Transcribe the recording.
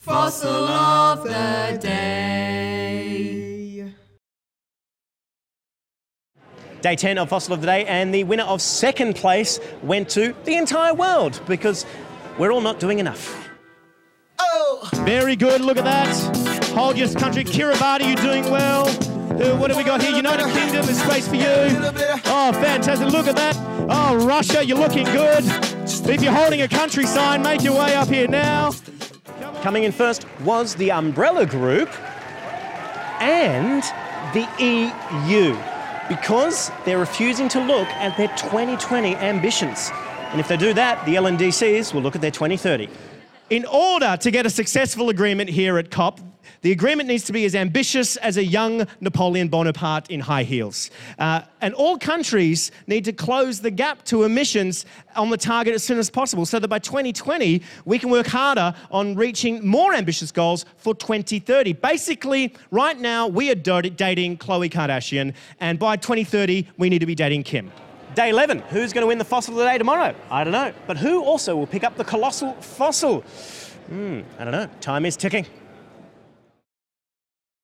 Fossil of the day. Day 10 of Fossil of the Day, and the winner of second place went to the entire world because we're all not doing enough. Oh! Very good. Look at that. Hold your country. Kiribati, you're doing well. Uh, what have we got here? United Kingdom, there's space for you. Oh, fantastic. Look at that. Oh, Russia, you're looking good. If you're holding a country sign, make your way up here now. Coming in first was the Umbrella Group and the EU because they're refusing to look at their 2020 ambitions. And if they do that, the LNDCs will look at their 2030. In order to get a successful agreement here at COP, the agreement needs to be as ambitious as a young Napoleon Bonaparte in high heels. Uh, and all countries need to close the gap to emissions on the target as soon as possible so that by 2020 we can work harder on reaching more ambitious goals for 2030. Basically, right now we are dating Khloe Kardashian, and by 2030 we need to be dating Kim. Day 11. Who's going to win the fossil of the day tomorrow? I don't know. But who also will pick up the colossal fossil? Hmm, I don't know. Time is ticking.